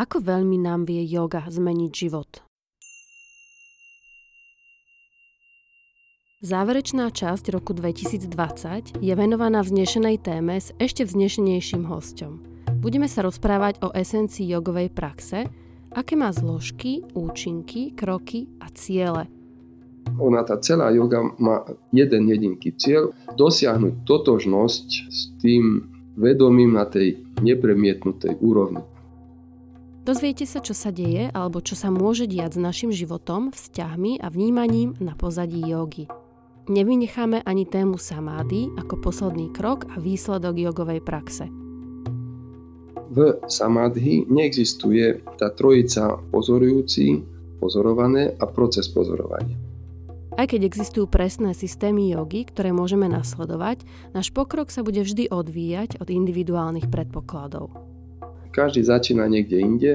Ako veľmi nám vie yoga zmeniť život? Záverečná časť roku 2020 je venovaná vznešenej téme s ešte vznešenejším hostom. Budeme sa rozprávať o esencii jogovej praxe, aké má zložky, účinky, kroky a ciele. Ona, tá celá yoga má jeden jedinký cieľ, dosiahnuť totožnosť s tým vedomím na tej nepremietnutej úrovni. Dozviete sa, čo sa deje alebo čo sa môže diať s našim životom, vzťahmi a vnímaním na pozadí jogy. Nevynecháme ani tému samády ako posledný krok a výsledok jogovej praxe. V samádhi neexistuje tá trojica pozorujúci, pozorované a proces pozorovania. Aj keď existujú presné systémy jogy, ktoré môžeme nasledovať, náš pokrok sa bude vždy odvíjať od individuálnych predpokladov. Každý začína niekde inde,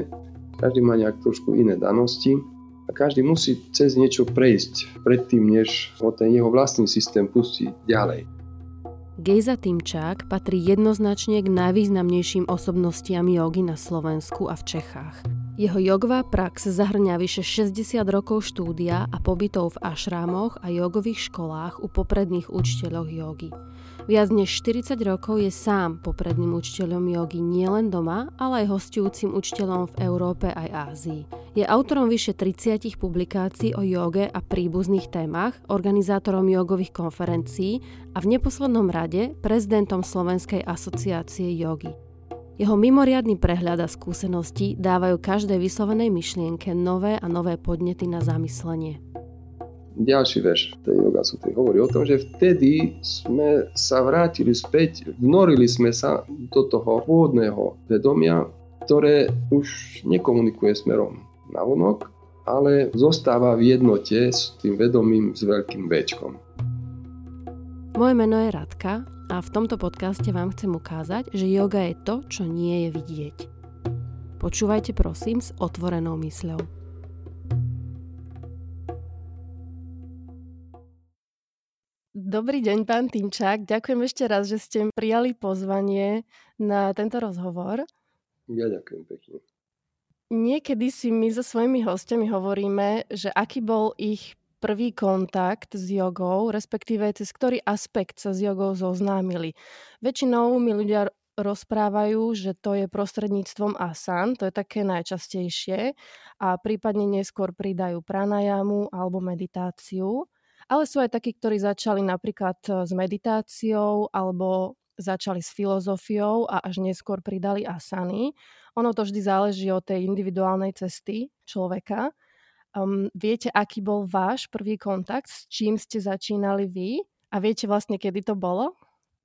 každý má nejak trošku iné danosti a každý musí cez niečo prejsť predtým, než ho ten jeho vlastný systém pustí ďalej. Gejza Timčák patrí jednoznačne k najvýznamnejším osobnostiam jogy na Slovensku a v Čechách. Jeho jogová prax zahrňa vyše 60 rokov štúdia a pobytov v ašrámoch a jogových školách u popredných učiteľov jogy. Viac než 40 rokov je sám popredným učiteľom jogy nielen doma, ale aj hostujúcim učiteľom v Európe aj Ázii. Je autorom vyše 30 publikácií o joge a príbuzných témach, organizátorom jogových konferencií a v neposlednom rade prezidentom Slovenskej asociácie jogy. Jeho mimoriadný prehľad a skúsenosti dávajú každej vyslovenej myšlienke nové a nové podnety na zamyslenie ďalší verš tej Yoga Sutry hovorí o tom, že vtedy sme sa vrátili späť, vnorili sme sa do toho pôvodného vedomia, ktoré už nekomunikuje smerom na vonok, ale zostáva v jednote s tým vedomím s veľkým Včkom. Moje meno je Radka a v tomto podcaste vám chcem ukázať, že yoga je to, čo nie je vidieť. Počúvajte prosím s otvorenou mysľou. Dobrý deň, pán Týmčák. Ďakujem ešte raz, že ste prijali pozvanie na tento rozhovor. Ja ďakujem pekne. Niekedy si my so svojimi hostiami hovoríme, že aký bol ich prvý kontakt s jogou, respektíve cez ktorý aspekt sa s jogou zoznámili. Väčšinou mi ľudia rozprávajú, že to je prostredníctvom asan, to je také najčastejšie a prípadne neskôr pridajú pranajamu alebo meditáciu. Ale sú aj takí, ktorí začali napríklad e, s meditáciou alebo začali s filozofiou a až neskôr pridali asany. Ono to vždy záleží od tej individuálnej cesty človeka. Um, viete, aký bol váš prvý kontakt, s čím ste začínali vy a viete vlastne, kedy to bolo?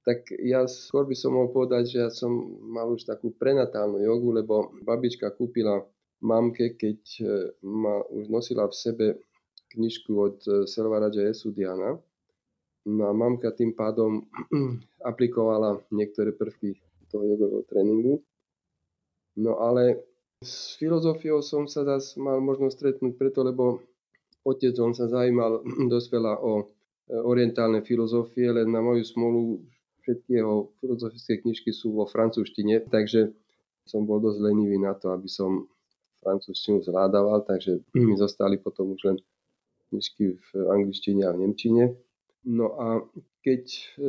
Tak ja skôr by som mohol povedať, že ja som mal už takú prenatálnu jogu, lebo babička kúpila mamke, keď e, ma už nosila v sebe knižku od e, Selvaraja Esudiana. No a mamka tým pádom aplikovala niektoré prvky toho jogového tréningu. No ale s filozofiou som sa zase mal možnosť stretnúť preto, lebo otec on sa zaujímal dosť veľa o e, orientálne filozofie, len na moju smolu všetky jeho filozofické knižky sú vo francúzštine, takže som bol dosť lenivý na to, aby som francúzštinu zvládával, takže mi zostali potom už len knižky v angličtine a v nemčine. No a keď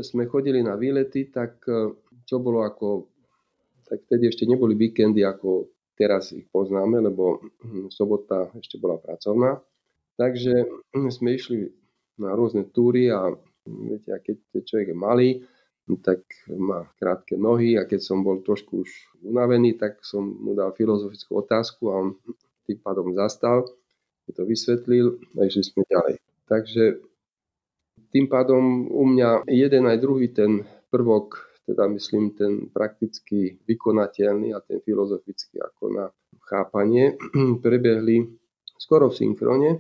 sme chodili na výlety, tak e, čo bolo ako, tak vtedy ešte neboli víkendy ako teraz ich poznáme, lebo hm, sobota ešte bola pracovná. Takže hm, sme išli na rôzne túry a viete, a keď človek je malý, tak má krátke nohy a keď som bol trošku už unavený, tak som mu dal filozofickú otázku a on tým pádom zastal mi to vysvetlil a išli sme ďalej. Takže tým pádom u mňa jeden aj druhý ten prvok, teda myslím ten prakticky vykonateľný a ten filozofický ako na chápanie, prebehli skoro v synchrone.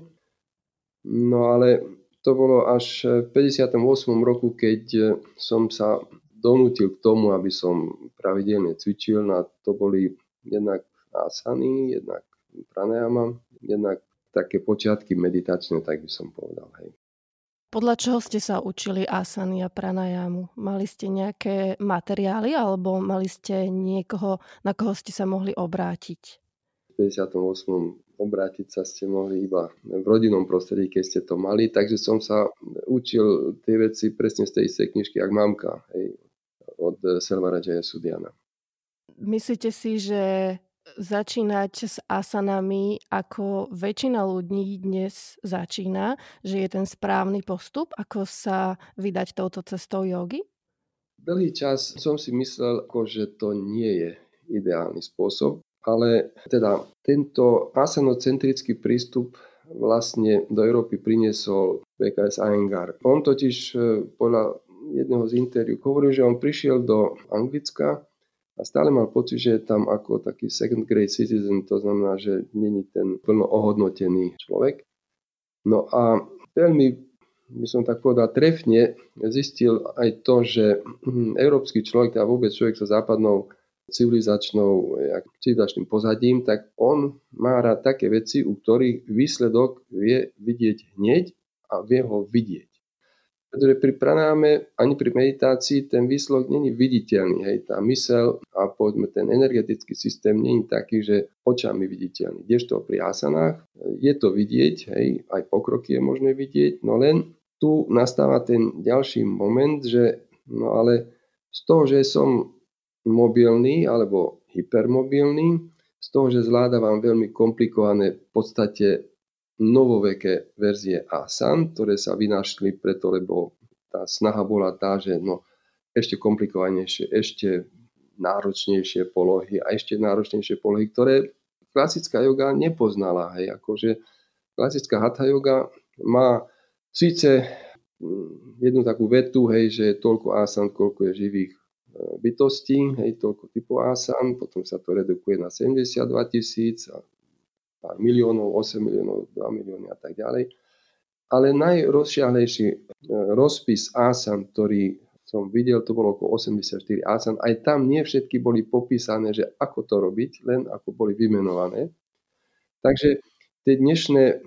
No ale to bolo až v 58. roku, keď som sa donútil k tomu, aby som pravidelne cvičil. No a to boli jednak asany, jednak pranayama, jednak také počiatky meditačné, tak by som povedal. Hej. Podľa čoho ste sa učili asany a pranajamu? Mali ste nejaké materiály alebo mali ste niekoho, na koho ste sa mohli obrátiť? 58. obrátiť sa ste mohli iba v rodinnom prostredí, keď ste to mali, takže som sa učil tie veci presne z tej istej knižky, jak mamka, hej, od Selvara Jaya Sudiana. Myslíte si, že začínať s asanami, ako väčšina ľudí dnes začína, že je ten správny postup, ako sa vydať touto cestou jogy? Dlhý čas som si myslel, že to nie je ideálny spôsob, ale teda tento asanocentrický prístup vlastne do Európy priniesol BKS Iyengar. On totiž eh, podľa jedného z interviú hovoril, že on prišiel do Anglicka a stále mal pocit, že je tam ako taký second grade citizen, to znamená, že není ten plno ohodnotený človek. No a veľmi, by som tak povedal, trefne zistil aj to, že hm, európsky človek, teda vôbec človek so západnou civilizačnou, civilizačným pozadím, tak on má rád také veci, u ktorých výsledok vie vidieť hneď a vie ho vidieť. Pretože pri pranáme ani pri meditácii ten výsledok není viditeľný. Hej. Tá mysel a povedzme ten energetický systém není taký, že očami viditeľný. Kdežto pri asanách je to vidieť, hej, aj pokroky je možné vidieť, no len tu nastáva ten ďalší moment, že no ale z toho, že som mobilný alebo hypermobilný, z toho, že zvládavam veľmi komplikované v podstate novoveké verzie asan, ktoré sa vynašli preto, lebo tá snaha bola tá, že no, ešte komplikovanejšie, ešte náročnejšie polohy a ešte náročnejšie polohy, ktoré klasická yoga nepoznala. Hej, akože klasická hatha yoga má síce mm, jednu takú vetu, hej, že je toľko asan, koľko je živých e, bytostí, hej, toľko typov asan, potom sa to redukuje na 72 tisíc a pár miliónov, 8 miliónov, 2 milióny a tak ďalej. Ale najrozšiahlejší e, rozpis asan, ktorý som videl, to bolo okolo 84 asan. Aj tam nie všetky boli popísané, že ako to robiť, len ako boli vymenované. Takže tie dnešné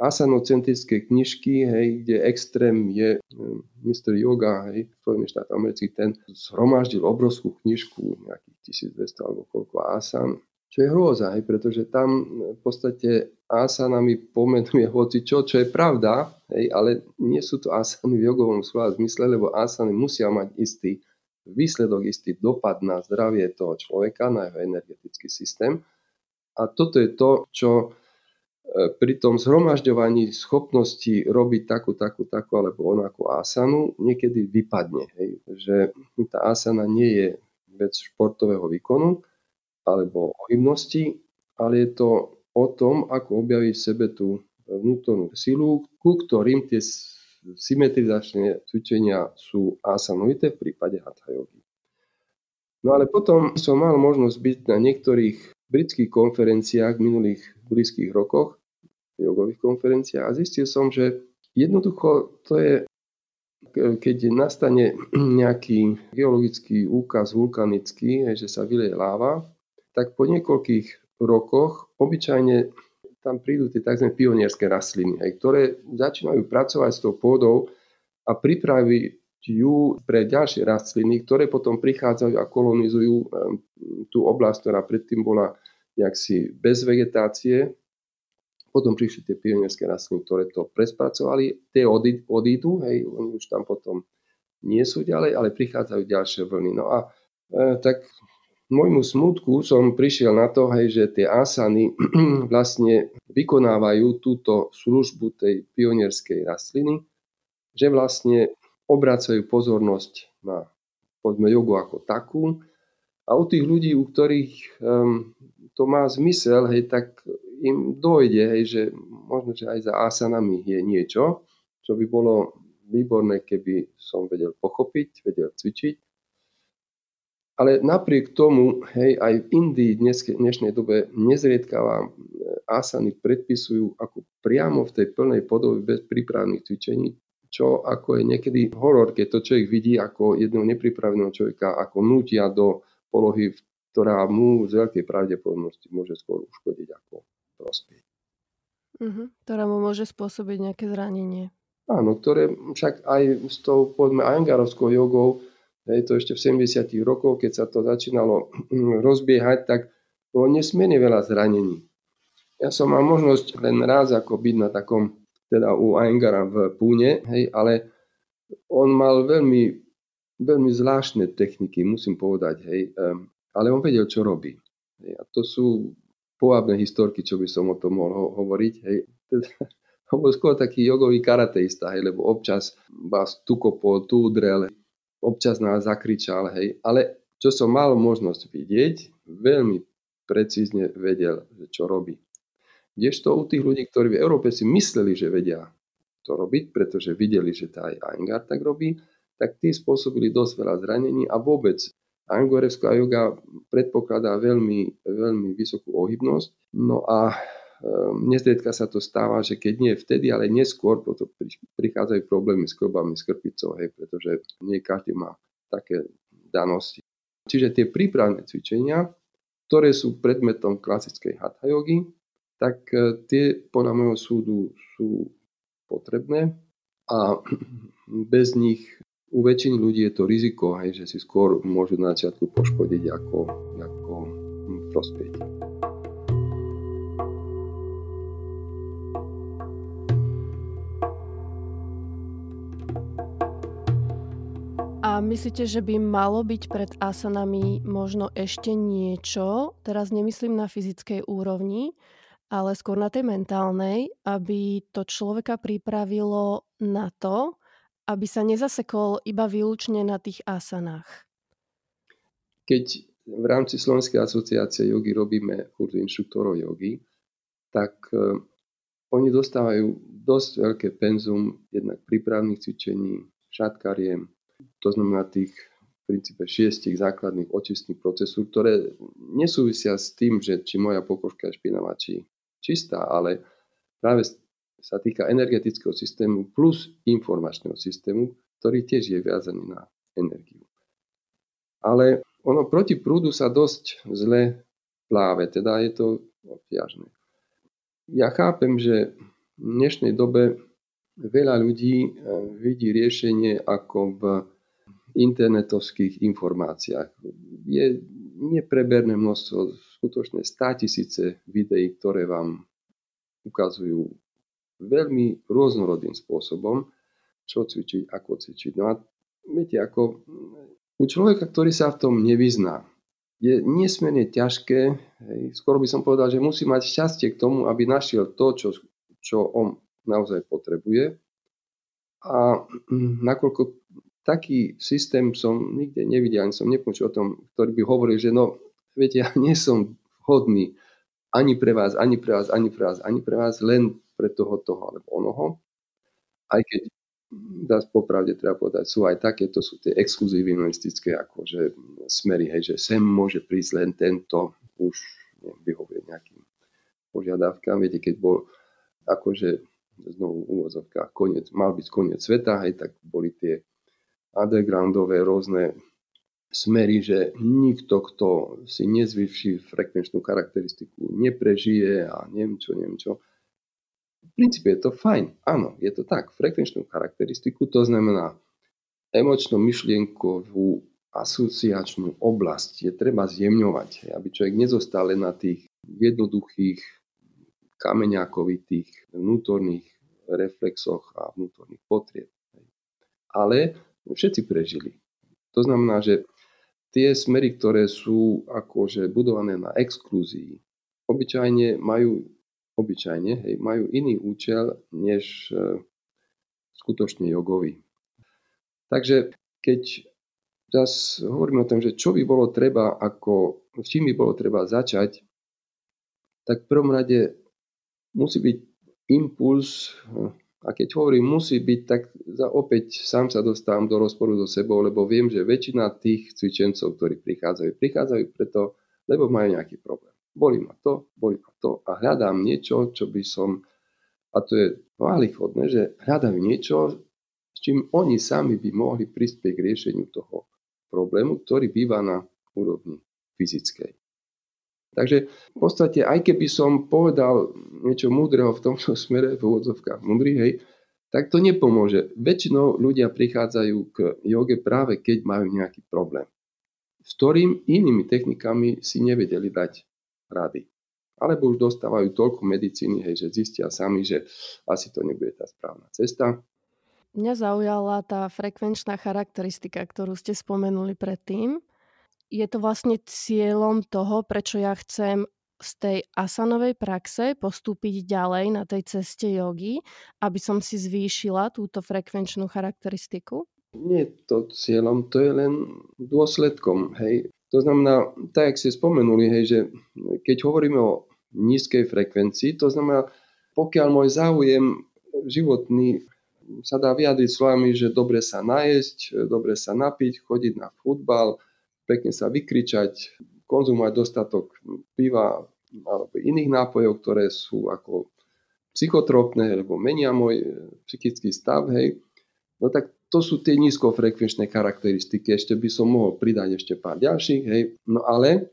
asanocentrické knižky, hej, kde extrém je um, Mr. Yoga, hej, Spojený štát americký, ten zhromaždil obrovskú knižku, nejakých 1200 alebo koľko asan, čo je hrôza, hej, pretože tam v podstate asanami pomenuje hoci čo, čo je pravda, hej, ale nie sú to asany v jogovom slova zmysle, lebo asany musia mať istý výsledok, istý dopad na zdravie toho človeka, na jeho energetický systém. A toto je to, čo e, pri tom zhromažďovaní schopnosti robiť takú, takú, takú alebo onakú asanu niekedy vypadne. Hej. Že tá asana nie je vec športového výkonu, alebo o ale je to o tom, ako objaviť v sebe tú vnútornú silu, ku ktorým tie symetrizačné cvičenia sú asanovité v prípade hatha yogi. No ale potom som mal možnosť byť na niektorých britských konferenciách v minulých blízkych rokoch, jogových konferenciách a zistil som, že jednoducho to je, keď nastane nejaký geologický úkaz vulkanický, že sa vyleje láva, tak po niekoľkých rokoch obyčajne tam prídu tie tzv. pionierské rastliny, hej, ktoré začínajú pracovať s tou pôdou a pripraviť ju pre ďalšie rastliny, ktoré potom prichádzajú a kolonizujú ehm, tú oblasť, ktorá predtým bola jaksi bez vegetácie. Potom prišli tie pionierské rastliny, ktoré to prespracovali. Tie odídu, hej, oni už tam potom nie sú ďalej, ale prichádzajú ďalšie vlny. No a e, tak môjmu smutku som prišiel na to, hej, že tie asany vlastne vykonávajú túto službu tej pionierskej rastliny, že vlastne obracajú pozornosť na povedzme jogu ako takú. A u tých ľudí, u ktorých um, to má zmysel, hej, tak im dojde, hej, že možno, že aj za asanami je niečo, čo by bolo výborné, keby som vedel pochopiť, vedel cvičiť ale napriek tomu, hej, aj v Indii dnes, v dnešnej dobe nezriedkavá e, asany predpisujú ako priamo v tej plnej podobe bez prípravných cvičení, čo ako je niekedy horor, keď to človek vidí ako jedného nepripraveného človeka, ako nutia do polohy, ktorá mu z veľkej pravdepodobnosti môže skôr uškodiť ako prospieť. Uh-huh. Ktorá mu môže spôsobiť nejaké zranenie. Áno, ktoré však aj s tou, povedzme, ajangarovskou jogou Hej, to ešte v 70. rokoch, keď sa to začínalo rozbiehať, tak bolo nesmierne veľa zranení. Ja som mal možnosť len raz ako byť na takom, teda u Aengara v Púne, hej, ale on mal veľmi, veľmi zvláštne techniky, musím povedať, hej, um, ale on vedel, čo robí. Hej, a to sú povábne historky, čo by som o tom mohol ho- hovoriť. Hej. Teda, on bol skôr taký jogový karateista, hej, lebo občas vás tu kopol, tu udrel, občas nás zakričal, hej. Ale čo som mal možnosť vidieť, veľmi precízne vedel, čo robí. Kdežto u tých ľudí, ktorí v Európe si mysleli, že vedia to robiť, pretože videli, že tá aj Angard tak robí, tak tí spôsobili dosť veľa zranení a vôbec Angorevská yoga predpokladá veľmi, veľmi vysokú ohybnosť. No a nezriedka sa to stáva, že keď nie vtedy, ale neskôr potom prichádzajú problémy s klbami, s krpicou, hej, pretože nie každý má také danosti. Čiže tie prípravné cvičenia, ktoré sú predmetom klasickej hatha jogy, tak e, tie podľa môjho súdu sú potrebné a bez nich u väčšiny ľudí je to riziko, hej, že si skôr môžu na začiatku poškodiť ako, ako prospieť. Myslíte, že by malo byť pred asanami možno ešte niečo, teraz nemyslím na fyzickej úrovni, ale skôr na tej mentálnej, aby to človeka pripravilo na to, aby sa nezasekol iba výlučne na tých asanách. Keď v rámci Slovenskej asociácie jogy robíme kurz inštruktorov jogy, tak uh, oni dostávajú dosť veľké penzum jednak prípravných cvičení, šatkariem, to znamená tých v princípe šiestich základných očistných procesov, ktoré nesúvisia s tým, že či moja pokožka je špinavá, či čistá, ale práve sa týka energetického systému plus informačného systému, ktorý tiež je viazaný na energiu. Ale ono proti prúdu sa dosť zle pláve, teda je to obťažné. Ja chápem, že v dnešnej dobe veľa ľudí eh, vidí riešenie ako v internetovských informáciách. Je nepreberné množstvo skutočne 100 tisíce videí, ktoré vám ukazujú veľmi rôznorodným spôsobom, čo cvičiť, ako cvičiť. No a viete, ako u človeka, ktorý sa v tom nevyzná, je nesmierne ťažké, hej, skoro by som povedal, že musí mať šťastie k tomu, aby našiel to, čo, čo on naozaj potrebuje. A nakoľko taký systém som nikde nevidel, ani som nepočul o tom, ktorý by hovoril, že no, Viete, ja nie som vhodný ani pre vás, ani pre vás, ani pre vás, ani pre vás, len pre toho, toho alebo onoho. Aj keď dá popravde treba povedať, sú aj také, to sú tie exkluzivinistické akože smery, hej, že sem môže prísť len tento, už vyhovuje nejakým požiadavkám. Viete, keď bol akože znovu úvozovka, koniec, mal byť koniec sveta, hej, tak boli tie undergroundové rôzne smery, že nikto, kto si nezvyší frekvenčnú charakteristiku, neprežije a neviem čo, neviem čo. V princípe je to fajn. Áno, je to tak. Frekvenčnú charakteristiku, to znamená emočno-myšlienkovú asociačnú oblasť je treba zjemňovať, aby človek nezostal len na tých jednoduchých kameňákovitých vnútorných reflexoch a vnútorných potrieb. Ale všetci prežili. To znamená, že tie smery, ktoré sú akože budované na exklúzii, obyčajne majú, obyčajne, hej, majú iný účel než e, skutočne jogový. Takže keď zase hovorím o tom, že čo by bolo treba, ako, s čím by bolo treba začať, tak v prvom rade musí byť impuls a keď hovorím musí byť, tak opäť sám sa dostávam do rozporu so sebou, lebo viem, že väčšina tých cvičencov, ktorí prichádzajú, prichádzajú preto, lebo majú nejaký problém. Boli ma to, boli ma to a hľadám niečo, čo by som, a to je chodné, že hľadajú niečo, s čím oni sami by mohli prispieť k riešeniu toho problému, ktorý býva na úrovni fyzickej. Takže v podstate, aj keby som povedal niečo múdreho v tomto smere, v úvodzovkách múdry, hej, tak to nepomôže. Väčšinou ľudia prichádzajú k joge práve keď majú nejaký problém, s ktorým inými technikami si nevedeli dať rady. alebo už dostávajú toľko medicíny, hej, že zistia sami, že asi to nebude tá správna cesta. Mňa zaujala tá frekvenčná charakteristika, ktorú ste spomenuli predtým. Je to vlastne cieľom toho, prečo ja chcem z tej asanovej praxe postúpiť ďalej na tej ceste jogy, aby som si zvýšila túto frekvenčnú charakteristiku? Nie je to cieľom, to je len dôsledkom. Hej. To znamená, tak, jak ste spomenuli, hej, že keď hovoríme o nízkej frekvencii, to znamená, pokiaľ môj záujem životný sa dá vyjadriť slovami, že dobre sa najesť, dobre sa napiť, chodiť na futbal, pekne sa vykričať, konzumovať dostatok piva alebo iných nápojov, ktoré sú ako psychotropné alebo menia môj e, psychický stav, hej, no tak to sú tie nízkofrekvenčné charakteristiky. Ešte by som mohol pridať ešte pár ďalších, hej. No ale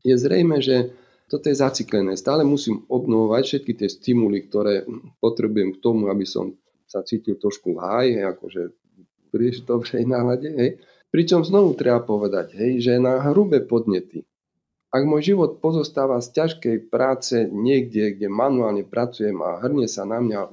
je zrejme, že toto je zaciklené. Stále musím obnovovať všetky tie stimuly, ktoré potrebujem k tomu, aby som sa cítil trošku v háji, akože príliš dobrej nálade. Hej. Pričom znovu treba povedať, hej, že na hrubé podnety, ak môj život pozostáva z ťažkej práce niekde, kde manuálne pracujem a hrnie sa na mňa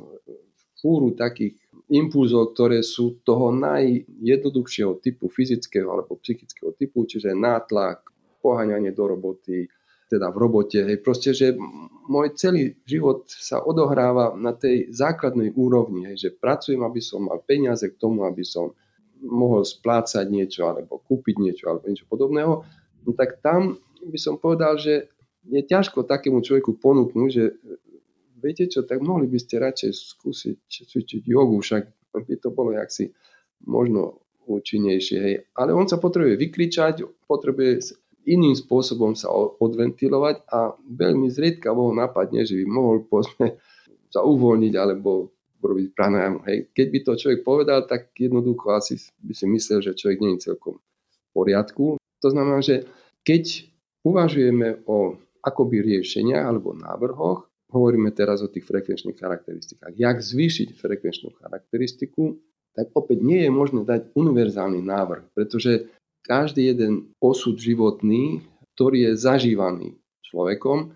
fúru takých impulzov, ktoré sú toho najjednoduchšieho typu fyzického alebo psychického typu, čiže nátlak, poháňanie do roboty, teda v robote. Hej, proste, že môj celý život sa odohráva na tej základnej úrovni, hej, že pracujem, aby som mal peniaze k tomu, aby som mohol splácať niečo alebo kúpiť niečo alebo niečo podobného, no tak tam by som povedal, že je ťažko takému človeku ponúknuť, že viete čo, tak mohli by ste radšej skúsiť cvičiť jogu, však by to bolo jaksi možno účinnejšie. Hej. Ale on sa potrebuje vykričať, potrebuje iným spôsobom sa odventilovať a veľmi zriedkavo ho napadne, že by mohol povedzme, sa uvoľniť alebo robiť pranajam. Hej. Keď by to človek povedal, tak jednoducho asi by si myslel, že človek nie je celkom v poriadku. To znamená, že keď uvažujeme o akoby riešeniach alebo návrhoch, hovoríme teraz o tých frekvenčných charakteristikách. Jak zvýšiť frekvenčnú charakteristiku, tak opäť nie je možné dať univerzálny návrh, pretože každý jeden osud životný, ktorý je zažívaný človekom,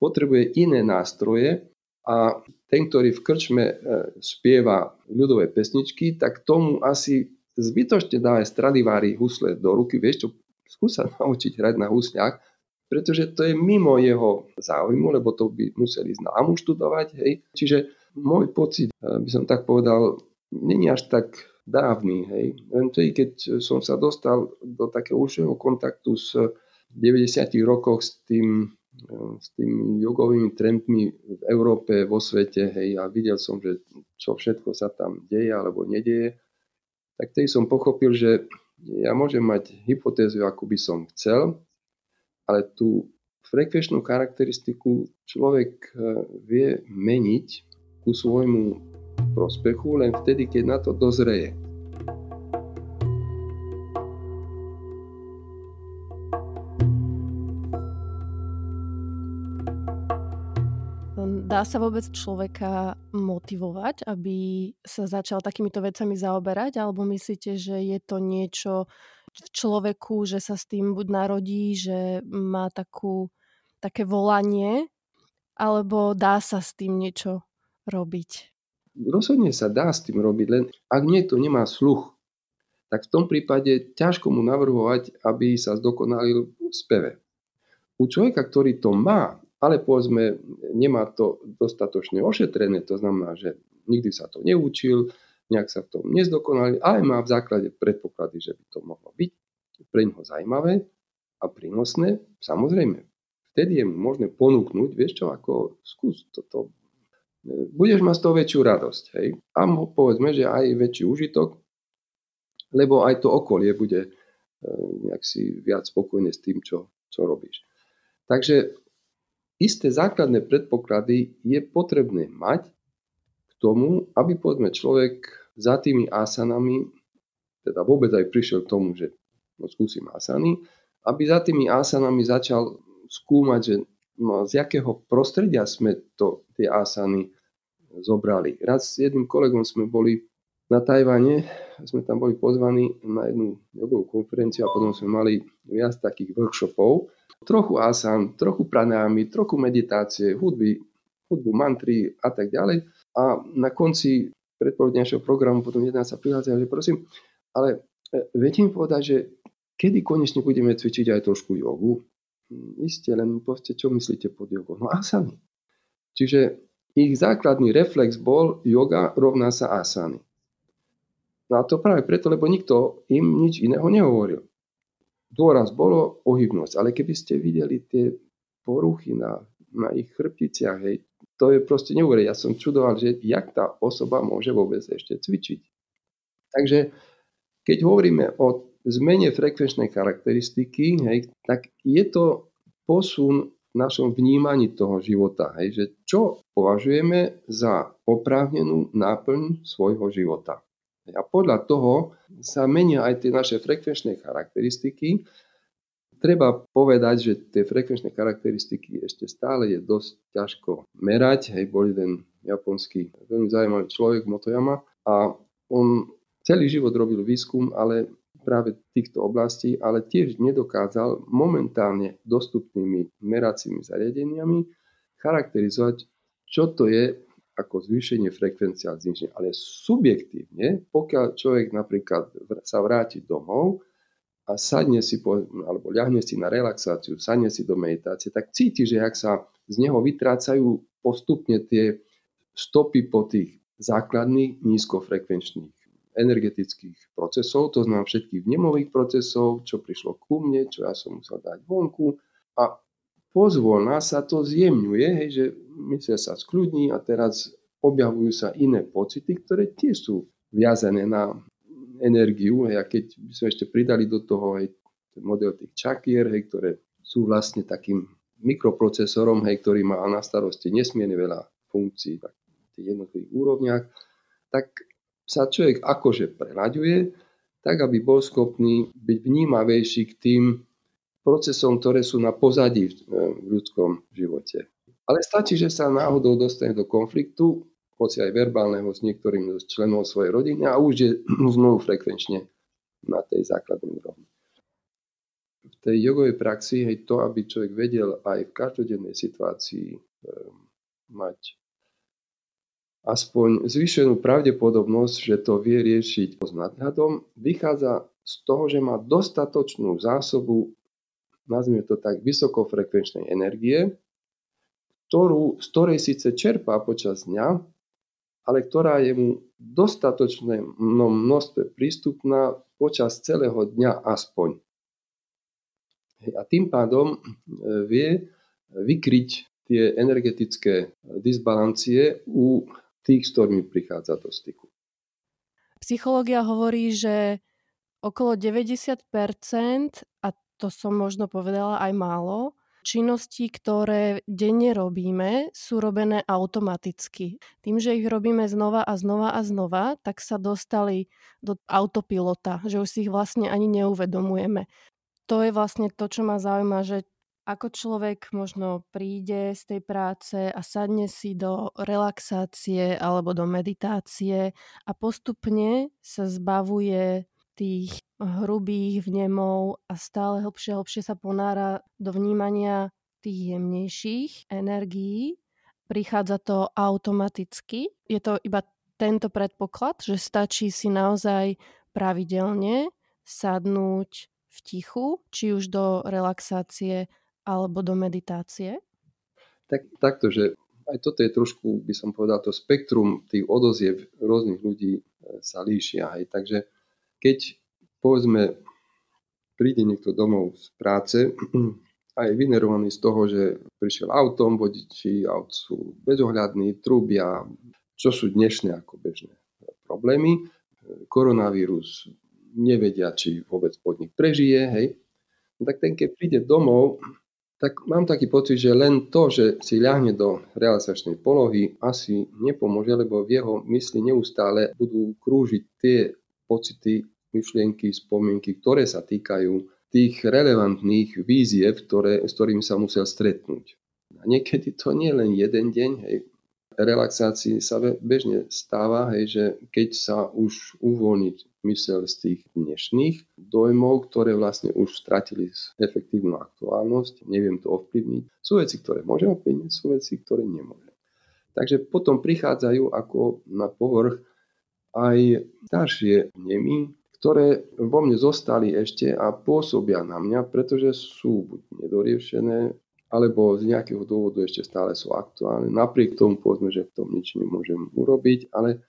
potrebuje iné nástroje a ten, ktorý v krčme e, spieva ľudové pesničky, tak tomu asi zbytočne dá aj Stradivári husle do ruky. Vieš čo, skúsa naučiť hrať na husľach, pretože to je mimo jeho záujmu, lebo to by museli známu študovať. Hej. Čiže môj pocit, eh, by som tak povedal, není až tak dávny. Hej. Len tedy, keď som sa dostal do takého užšieho kontaktu s 90. rokoch s tým s tými jogovými trendmi v Európe, vo svete, hej, a videl som, že čo všetko sa tam deje alebo nedieje, tak tej som pochopil, že ja môžem mať hypotézu, ako by som chcel, ale tú frekvenčnú charakteristiku človek e, vie meniť ku svojmu prospechu len vtedy, keď na to dozreje. Dá sa vôbec človeka motivovať, aby sa začal takýmito vecami zaoberať? Alebo myslíte, že je to niečo, v človeku, že sa s tým buď narodí, že má takú, také volanie, alebo dá sa s tým niečo robiť? Rozhodne sa dá s tým robiť, len ak niekto nemá sluch, tak v tom prípade ťažko mu navrhovať, aby sa zdokonalil v speve. U človeka, ktorý to má, ale povedzme nemá to dostatočne ošetrené, to znamená, že nikdy sa to neučil, nejak sa v tom nezdokonali, ale má v základe predpoklady, že by to mohlo byť pre ňoho zaujímavé a prínosné. Samozrejme, vtedy je mu možné ponúknuť, vieš čo, ako skús toto, budeš mať z toho väčšiu radosť. Hej? A povedzme, že aj väčší užitok, lebo aj to okolie bude e, nejak si viac spokojné s tým, čo, čo robíš. Takže isté základné predpoklady je potrebné mať k tomu, aby povedzme človek za tými asanami, teda vôbec aj prišiel k tomu, že no, skúsim asany, aby za tými asanami začal skúmať, že no, z jakého prostredia sme to, tie asany zobrali. Raz s jedným kolegom sme boli na Tajvane, sme tam boli pozvaní na jednu jogovú konferenciu a potom sme mali viac takých workshopov trochu asan, trochu pranámy, trochu meditácie, hudby, hudbu, mantry a tak ďalej. A na konci predpoludnejšieho programu potom jedna sa prihlásia, že prosím, ale e, viete mi povedať, že kedy konečne budeme cvičiť aj trošku jogu? Hm, isté, len povedzte, čo myslíte pod jogou? No asany. Čiže ich základný reflex bol yoga rovná sa asany. No a to práve preto, lebo nikto im nič iného nehovoril. Dôraz bolo ohybnosť, ale keby ste videli tie poruchy na, na ich chrbticiach, hej, to je proste neuveriteľné. Ja som čudoval, že jak tá osoba môže vôbec ešte cvičiť. Takže keď hovoríme o zmene frekvenčnej charakteristiky, hej, tak je to posun v našom vnímaní toho života. Hej, že čo považujeme za oprávnenú náplň svojho života. A podľa toho sa menia aj tie naše frekvenčné charakteristiky. Treba povedať, že tie frekvenčné charakteristiky ešte stále je dosť ťažko merať. Hej, bol jeden japonský veľmi zaujímavý človek Motoyama a on celý život robil výskum, ale práve týchto oblastí, ale tiež nedokázal momentálne dostupnými meracími zariadeniami charakterizovať, čo to je ako zvýšenie frekvencie a zniženie. Ale subjektívne, pokiaľ človek napríklad sa vráti domov a sadne si, po, alebo ľahne si na relaxáciu, sadne si do meditácie, tak cíti, že ak sa z neho vytrácajú postupne tie stopy po tých základných nízkofrekvenčných energetických procesov, to znamená všetkých vnemových procesov, čo prišlo ku mne, čo ja som musel dať vonku a pozvolná sa to zjemňuje, hej, že mysle sa skľudní a teraz objavujú sa iné pocity, ktoré tiež sú viazané na energiu. Hej, a keď by sme ešte pridali do toho hej, ten model tých čakier, hej, ktoré sú vlastne takým mikroprocesorom, hej, ktorý má na starosti nesmierne veľa funkcií v tých jednotlivých úrovniach, tak sa človek akože prelaďuje, tak aby bol schopný byť vnímavejší k tým procesom, ktoré sú na pozadí v ľudskom živote. Ale stačí, že sa náhodou dostane do konfliktu, hoci aj verbálneho s niektorým z členov svojej rodiny a už je znovu frekvenčne na tej základnej úrovni. V tej jogovej praxi je to, aby človek vedel aj v každodennej situácii e, mať aspoň zvýšenú pravdepodobnosť, že to vie riešiť s nadhľadom, vychádza z toho, že má dostatočnú zásobu nazvime to tak, vysokofrekvenčnej energie, ktorú, z ktorej síce čerpá počas dňa, ale ktorá je mu dostatočné množstve prístupná počas celého dňa aspoň. A tým pádom e, vie vykryť tie energetické disbalancie u tých, s ktorými prichádza do styku. Psychológia hovorí, že okolo 90% a to som možno povedala aj málo. Činnosti, ktoré denne robíme, sú robené automaticky. Tým, že ich robíme znova a znova a znova, tak sa dostali do autopilota, že už si ich vlastne ani neuvedomujeme. To je vlastne to, čo ma zaujíma, že ako človek možno príde z tej práce a sadne si do relaxácie alebo do meditácie a postupne sa zbavuje tých hrubých vnemov a stále hlbšie a hlbšie sa ponára do vnímania tých jemnejších energií. Prichádza to automaticky. Je to iba tento predpoklad, že stačí si naozaj pravidelne sadnúť v tichu, či už do relaxácie alebo do meditácie? Tak, takto, že aj toto je trošku, by som povedal, to spektrum tých odoziev rôznych ľudí e, sa líšia. Hej. Takže keď povedzme, príde niekto domov z práce a je vynerovaný z toho, že prišiel autom, vodiči aut sú bezohľadní, trúbia, čo sú dnešné ako bežné problémy. Koronavírus nevedia, či vôbec podnik prežije, hej. No tak ten, keď príde domov, tak mám taký pocit, že len to, že si ľahne do relaxačnej polohy, asi nepomôže, lebo v jeho mysli neustále budú krúžiť tie pocity myšlienky, spomienky, ktoré sa týkajú tých relevantných víziev, ktoré, s ktorými sa musel stretnúť. A niekedy to nie je len jeden deň, hej, relaxácii sa bežne stáva, hej, že keď sa už uvoľní mysel z tých dnešných dojmov, ktoré vlastne už stratili efektívnu aktuálnosť, neviem to ovplyvniť. Sú veci, ktoré môžem ovplyvniť, sú veci, ktoré nemôžem. Takže potom prichádzajú ako na povrch aj staršie nemy, ktoré vo mne zostali ešte a pôsobia na mňa, pretože sú buď nedoriešené, alebo z nejakého dôvodu ešte stále sú aktuálne. Napriek tomu povedzme, že v tom nič nemôžem urobiť, ale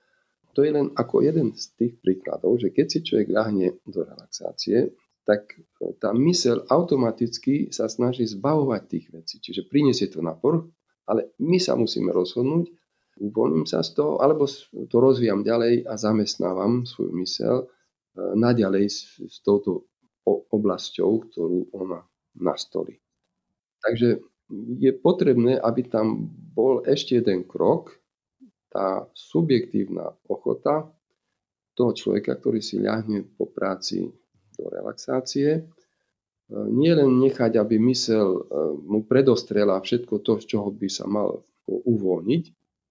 to je len ako jeden z tých príkladov, že keď si človek ľahne do relaxácie, tak tá myseľ automaticky sa snaží zbavovať tých vecí. Čiže priniesie to na povrch, ale my sa musíme rozhodnúť, uvoľním sa z toho, alebo to rozvíjam ďalej a zamestnávam svoju myseľ e, naďalej s, s touto oblasťou, ktorú ona nastolí. Takže je potrebné, aby tam bol ešte jeden krok, tá subjektívna ochota toho človeka, ktorý si ľahne po práci do relaxácie, e, nie len nechať, aby mysel e, mu predostrela všetko to, z čoho by sa mal uvoľniť,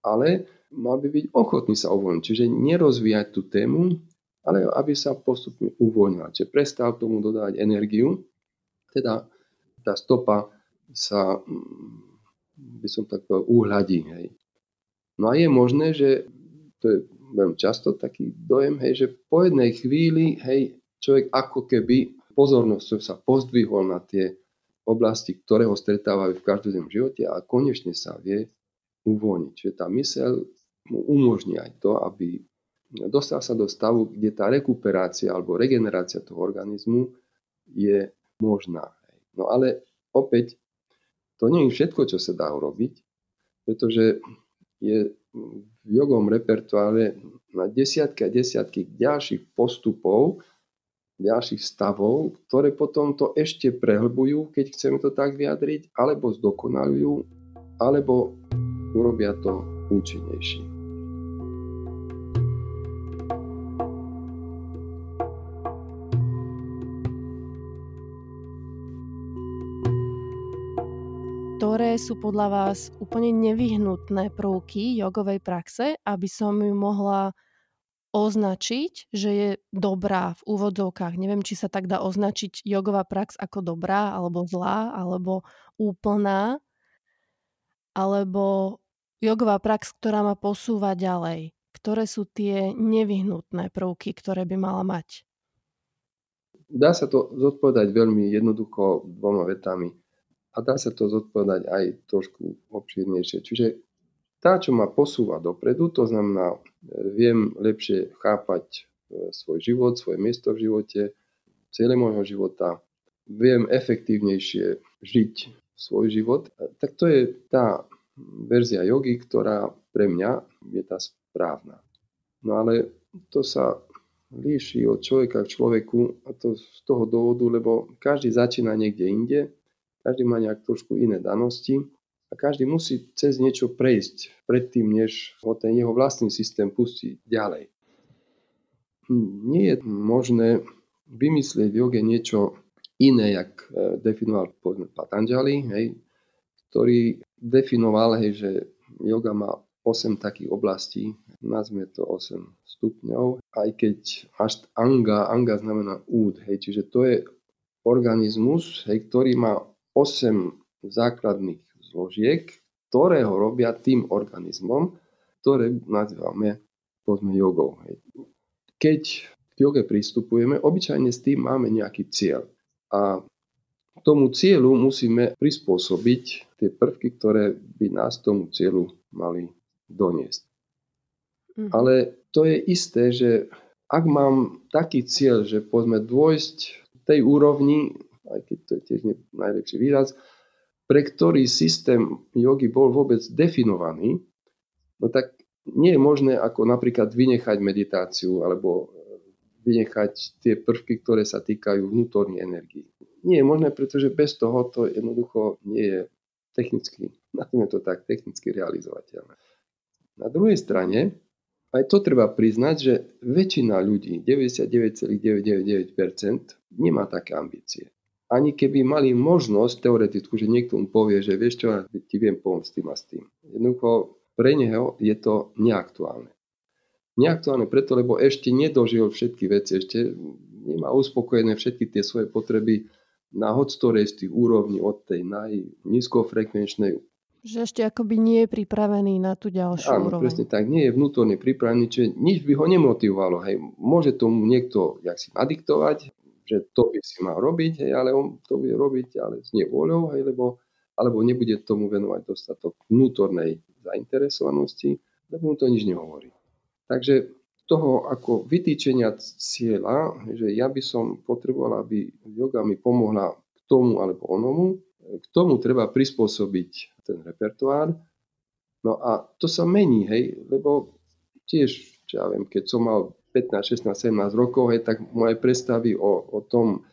ale mal by byť ochotný sa uvoľniť. Čiže nerozvíjať tú tému, ale aby sa postupne uvoľnila. Čiže prestal tomu dodávať energiu, teda tá stopa sa, mm, by som tak povedal, uhľadí. Hej. No a je možné, že to je veľmi často taký dojem, hej, že po jednej chvíli hej, človek ako keby pozornosť sa pozdvihol na tie oblasti, ktoré ho stretávajú v každodennom živote a konečne sa vie uvoľniť. Čiže tá myseľ mu umožní aj to, aby dostal sa do stavu, kde tá rekuperácia alebo regenerácia toho organizmu je možná. No ale opäť, to nie je všetko, čo sa dá urobiť, pretože je v jogom repertoáre na desiatky a desiatky ďalších postupov, ďalších stavov, ktoré potom to ešte prehlbujú, keď chceme to tak vyjadriť, alebo zdokonalujú, alebo urobia to účinnejšie. Sú podľa vás úplne nevyhnutné prvky jogovej praxe, aby som ju mohla označiť, že je dobrá v úvodzovkách. Neviem, či sa tak dá označiť jogová prax ako dobrá, alebo zlá, alebo úplná, alebo jogová prax, ktorá ma posúva ďalej. Ktoré sú tie nevyhnutné prvky, ktoré by mala mať? Dá sa to zodpovedať veľmi jednoducho dvoma vetami a dá sa to zodpovedať aj trošku obšírnejšie. Čiže tá, čo ma posúva dopredu, to znamená, e, viem lepšie chápať e, svoj život, svoje miesto v živote, cieľe môjho života, viem efektívnejšie žiť svoj život, tak to je tá verzia jogy, ktorá pre mňa je tá správna. No ale to sa líši od človeka k človeku a to z toho dôvodu, lebo každý začína niekde inde každý má nejak trošku iné danosti a každý musí cez niečo prejsť predtým, než ho ten jeho vlastný systém pustí ďalej. Nie je možné vymyslieť v joge niečo iné, jak e, definoval povedzme Patanjali, hej, ktorý definoval, hej, že yoga má 8 takých oblastí, nazvime to 8 stupňov, aj keď až anga, anga znamená úd, hej, čiže to je organizmus, hej, ktorý má 8 základných zložiek, ktoré ho robia tým organizmom, ktoré nazývame povedzme jogou. Keď k joge pristupujeme, obyčajne s tým máme nejaký cieľ. A tomu cieľu musíme prispôsobiť tie prvky, ktoré by nás tomu cieľu mali doniesť. Mm. Ale to je isté, že ak mám taký cieľ, že povedzme dôjsť tej úrovni, aj keď to je tiež nie najlepší výraz, pre ktorý systém jogy bol vôbec definovaný, no tak nie je možné ako napríklad vynechať meditáciu alebo vynechať tie prvky, ktoré sa týkajú vnútornej energii. Nie je možné, pretože bez toho to jednoducho nie je technicky, nazvime to tak, technicky realizovateľné. Na druhej strane, aj to treba priznať, že väčšina ľudí, 99,999%, nemá také ambície ani keby mali možnosť teoretickú, že niekto mu povie, že vieš čo, ti viem pomôcť s tým a s tým. Jednoducho pre neho je to neaktuálne. Neaktuálne preto, lebo ešte nedožil všetky veci, ešte nemá uspokojené všetky tie svoje potreby na hoď ktorej z tých úrovní od tej najnízkofrekvenčnej že ešte akoby nie je pripravený na tú ďalšiu Áno, úroveň. presne tak. Nie je vnútorne pripravený, čiže nič by ho nemotivovalo. Hej. Môže tomu niekto jak si nadiktovať, že to by si mal robiť, hej, ale on to bude robiť, ale s nevôľou, hej, lebo, alebo nebude tomu venovať dostatok vnútornej zainteresovanosti, lebo mu to nič nehovorí. Takže toho ako vytýčenia cieľa, že ja by som potreboval, aby yoga mi pomohla k tomu alebo onomu, k tomu treba prispôsobiť ten repertoár. No a to sa mení, hej, lebo tiež, čo ja viem, keď som mal 15, 16, 17 rokov, hej, tak moje predstavy o, o tom,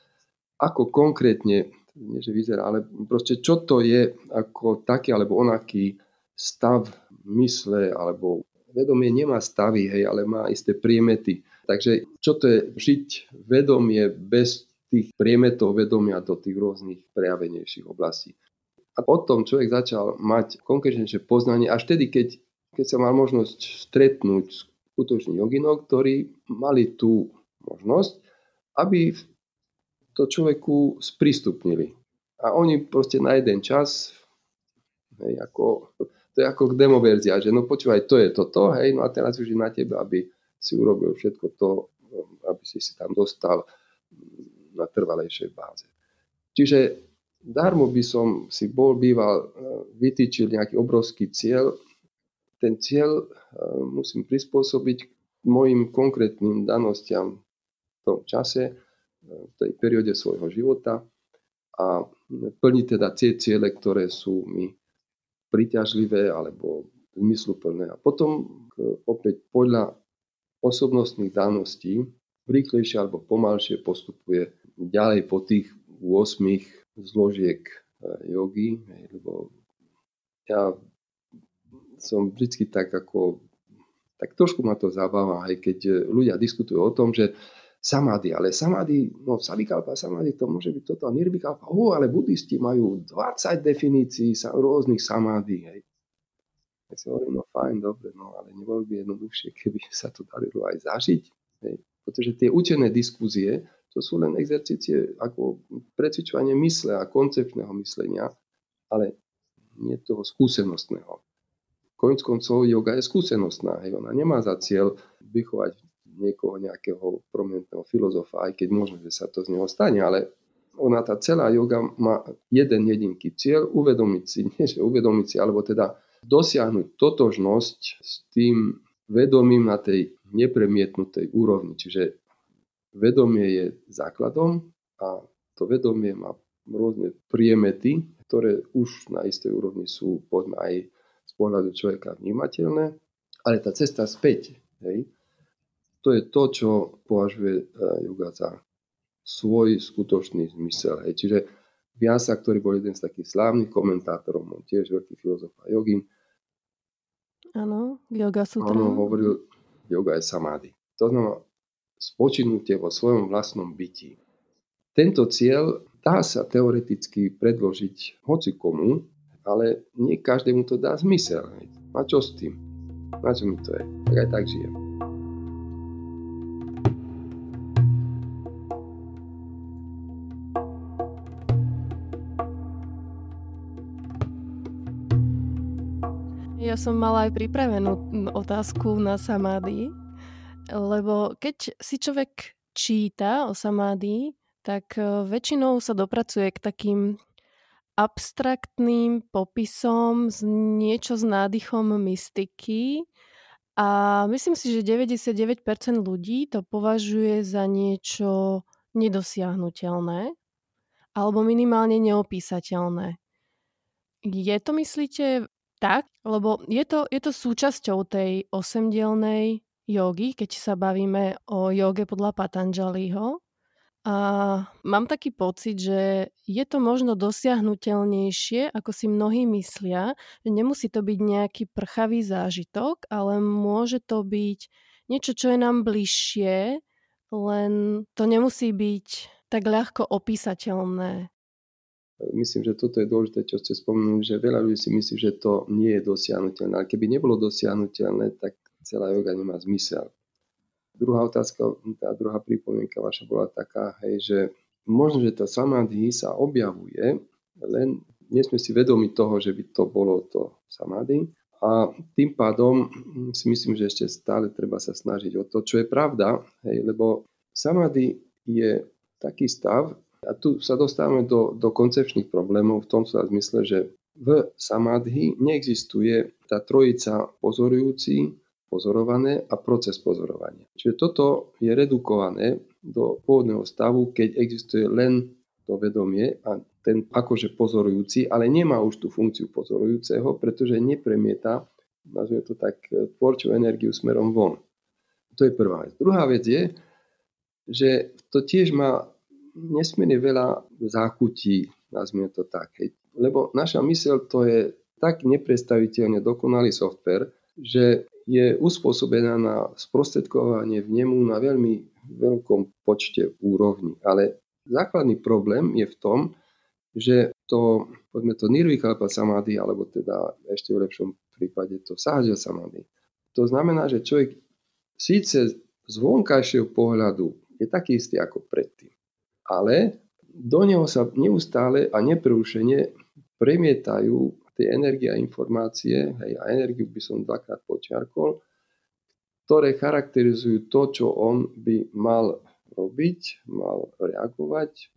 ako konkrétne, nie že vyzerá, ale proste čo to je ako taký alebo onaký stav mysle alebo vedomie nemá stavy, hej, ale má isté priemety. Takže čo to je žiť vedomie bez tých priemetov vedomia do tých rôznych prejavenejších oblastí. A potom človek začal mať konkrétnejšie poznanie až vtedy, keď, keď sa mal možnosť stretnúť skutočných joginov, ktorí mali tú možnosť, aby to človeku sprístupnili. A oni proste na jeden čas, hej, ako, to je ako demoverzia, že no počúvaj, to je toto, hej, no a teraz už je na tebe, aby si urobil všetko to, aby si si tam dostal na trvalejšej báze. Čiže darmo by som si bol býval, e, vytýčil nejaký obrovský cieľ. Ten cieľ e, musím prispôsobiť mojim konkrétnym danostiam v tom čase, e, v tej perióde svojho života a plniť teda tie ciele, ktoré sú mi priťažlivé alebo zmysluplné. A potom opäť podľa osobnostných daností rýchlejšie alebo pomalšie postupuje ďalej po tých 8 zložiek e, jogy, lebo ja som vždy tak ako, tak trošku ma to zabáva, aj keď e, ľudia diskutujú o tom, že samády, ale samády, no savikalpa, samády, to môže byť toto, nirvikalpa, oh, ale buddhisti majú 20 definícií rôznych samády, hej. Ja si hovorím, no fajn, dobre, no ale nebolo by jednoduchšie, keby sa to darilo aj zažiť, hej. Pretože tie učené diskúzie, to sú len exercície ako precvičovanie mysle a koncepčného myslenia, ale nie toho skúsenostného. Konec koncov yoga je skúsenostná. Hej. Ona nemá za cieľ vychovať niekoho nejakého prominentného filozofa, aj keď možno, že sa to z neho stane, ale ona tá celá yoga má jeden jedinký cieľ, uvedomiť si, nie že uvedomiť si, alebo teda dosiahnuť totožnosť s tým vedomím na tej nepremietnutej úrovni. Čiže vedomie je základom a to vedomie má rôzne priemety, ktoré už na istej úrovni sú poďme aj pohľadu človeka vnímateľné, ale tá cesta späť, hej, to je to, čo považuje yoga za svoj skutočný zmysel. Hej. Čiže Vyasa, ktorý bol jeden z takých slávnych komentátorov, on tiež veľký filozof a jogin. Áno, yoga sutra. On hovoril, yoga je samády. To znamená, spočinutie vo svojom vlastnom byti. Tento cieľ dá sa teoreticky predložiť hoci komu, ale nie každému to dá zmysel. A čo s tým? Na čo mi to je? Tak aj tak žijem. Ja som mala aj pripravenú otázku na samády, lebo keď si človek číta o samády, tak e, väčšinou sa dopracuje k takým abstraktným popisom, z niečo s nádychom mystiky a myslím si, že 99% ľudí to považuje za niečo nedosiahnutelné alebo minimálne neopísateľné. Je to, myslíte, tak? Lebo je to, je to súčasťou tej osemdielnej jogy, keď sa bavíme o joge podľa Patanjaliho. A mám taký pocit, že je to možno dosiahnutelnejšie, ako si mnohí myslia, že nemusí to byť nejaký prchavý zážitok, ale môže to byť niečo, čo je nám bližšie, len to nemusí byť tak ľahko opísateľné. Myslím, že toto je dôležité, čo ste spomenuli, že veľa ľudí si myslí, že to nie je dosiahnutelné. Ale keby nebolo dosiahnutelné, tak celá yoga nemá zmysel. Druhá otázka, tá druhá pripomienka vaša bola taká, hej, že možno, že tá samadhi sa objavuje, len nie sme si vedomi toho, že by to bolo to samadhi. A tým pádom si myslím, že ešte stále treba sa snažiť o to, čo je pravda, hej, lebo samadhi je taký stav, a tu sa dostávame do, do koncepčných problémov v tom sa zmysle, že v samadhi neexistuje tá trojica pozorujúci, pozorované a proces pozorovania. Čiže toto je redukované do pôvodného stavu, keď existuje len to vedomie a ten akože pozorujúci, ale nemá už tú funkciu pozorujúceho, pretože nepremieta, nazvime to tak, tvorčú energiu smerom von. To je prvá vec. Druhá vec je, že to tiež má nesmierne veľa zákutí, nazvime to tak. Lebo naša myseľ to je tak nepredstaviteľne dokonalý software, že je uspôsobená na sprostredkovanie vnemu na veľmi veľkom počte úrovní. Ale základný problém je v tom, že to, poďme to nirvikalpa samadhi, alebo teda ešte v lepšom prípade to sahaja samadhi. To znamená, že človek síce z vonkajšieho pohľadu je taký istý ako predtým ale do neho sa neustále a neprerušene premietajú tie energie a informácie, hej, a energiu by som dvakrát počiarkol, ktoré charakterizujú to, čo on by mal robiť, mal reagovať,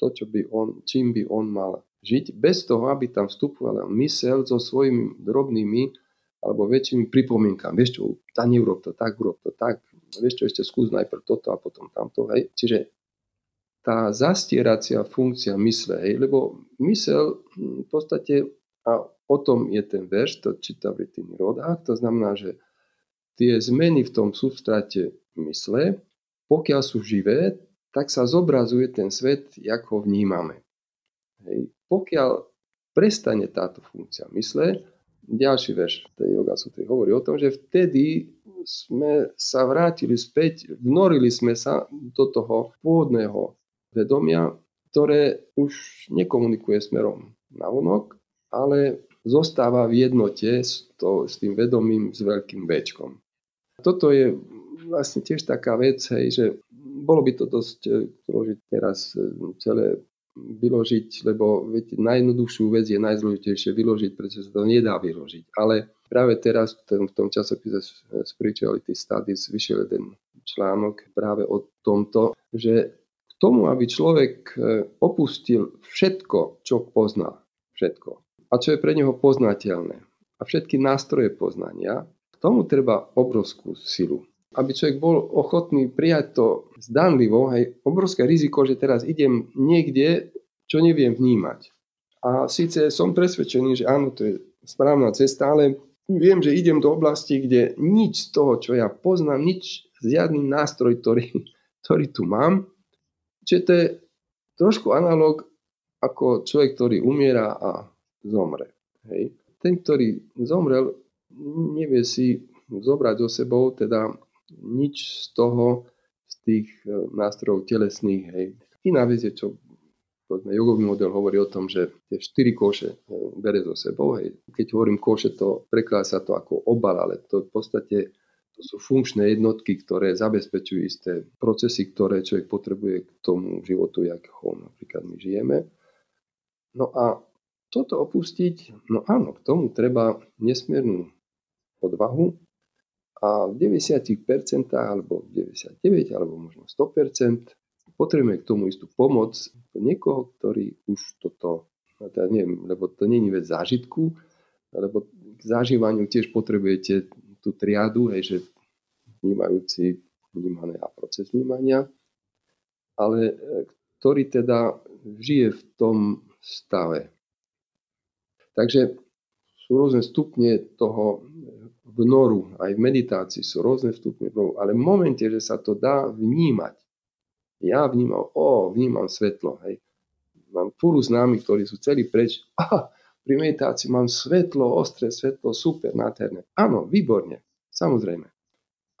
to, čo by on, čím by on mal žiť, bez toho, aby tam vstupovala mysel so svojimi drobnými alebo väčšími pripomienkami. Vieš čo, tá neurob to tak, urob to tak, vieš čo, ešte skús najprv toto a potom tamto. Hej. Čiže tá zastieracia funkcia mysle, hej, lebo mysel v podstate, a o tom je ten verš, to číta v tým rodách, to znamená, že tie zmeny v tom substráte mysle, pokiaľ sú živé, tak sa zobrazuje ten svet, jak ho vnímame. Hej. Pokiaľ prestane táto funkcia mysle, ďalší verš tej yoga sutry hovorí o tom, že vtedy sme sa vrátili späť, vnorili sme sa do toho pôvodného vedomia, ktoré už nekomunikuje smerom na vonok, ale zostáva v jednote s, to, s tým vedomím s veľkým Bčkom. Toto je vlastne tiež taká vec, hej, že bolo by to dosť e, teraz e, celé vyložiť, lebo viete, najjednoduchšiu vec je najzložitejšie vyložiť, pretože sa to nedá vyložiť. Ale práve teraz v tom časopise Spirituality Studies vyšiel jeden článok práve o tomto, že tomu, aby človek e, opustil všetko, čo pozná, všetko, a čo je pre neho poznateľné, a všetky nástroje poznania, k tomu treba obrovskú silu. Aby človek bol ochotný prijať to zdanlivo, hej, obrovské riziko, že teraz idem niekde, čo neviem vnímať. A síce som presvedčený, že áno, to je správna cesta, ale viem, že idem do oblasti, kde nič z toho, čo ja poznám, nič, žiadny nástroj, ktorý, ktorý tu mám, Čiže to je trošku analog ako človek, ktorý umiera a zomre. Hej. Ten, ktorý zomrel, nevie si zobrať so sebou teda nič z toho, z tých e, nástrojov telesných. Hej. Iná vec je, čo povedzme, jogový model hovorí o tom, že tie štyri koše e, bere so sebou. Hej. Keď hovorím koše, to prekladá sa to ako obal, ale to v podstate to sú funkčné jednotky, ktoré zabezpečujú isté procesy, ktoré človek potrebuje k tomu životu, jak napríklad my žijeme. No a toto opustiť, no áno, k tomu treba nesmiernu odvahu a v 90% alebo v 99% alebo možno 100% potrebujeme k tomu istú pomoc niekoho, ktorý už toto, teda neviem, lebo to není vec zážitku, lebo k zažívaniu tiež potrebujete tú triádu, hej, že vnímajúci vnímané a proces vnímania, ale e, ktorý teda žije v tom stave. Takže sú rôzne stupne toho vnoru, aj v meditácii sú rôzne stupne vnoru, ale v momente, že sa to dá vnímať, ja vnímam, o, vnímam svetlo, hej. Mám fúru známych, ktorí sú celí preč, aha, pri meditácii mám svetlo, ostré svetlo, super, nádherné. Áno, výborne, samozrejme.